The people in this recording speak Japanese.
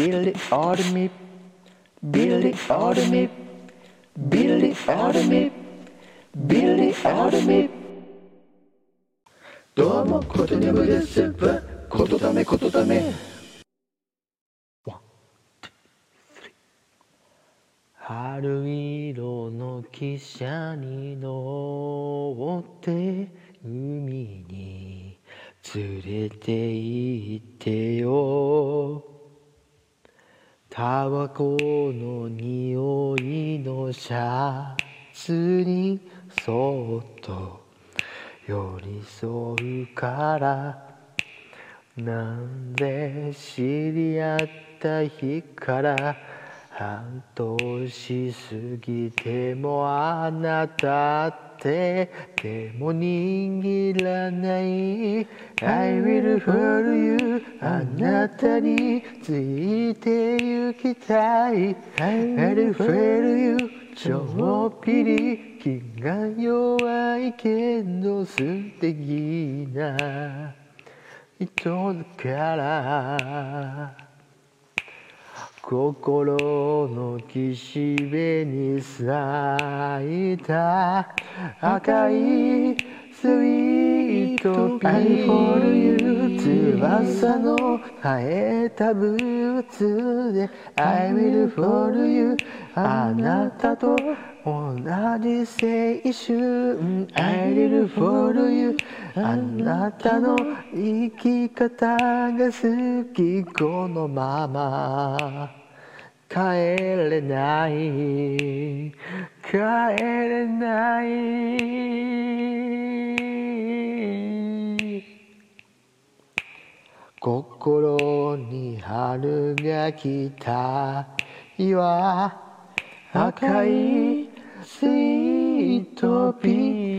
Billy Army. Billy Army. Billy どうもことねむですわことためことため春色の汽車に乗って海に連れて行ってよ。タバコの匂いのシャツにそっと寄り添うからなんで知り合った日から半年過ぎてもあなたって手も握らない。I will follow you. あなたについて行きたい。I will follow you. ちょっぴり気が弱いけど素敵な。人だから心の岸辺に咲いた赤いスイートピー。フォルユー翼の生えたブーツで I will follow you あなたと同じ青春。I will follow you あなたの生き方が好き。このまま。帰れない。帰れない。心に春が来た。岩赤いスイートピー。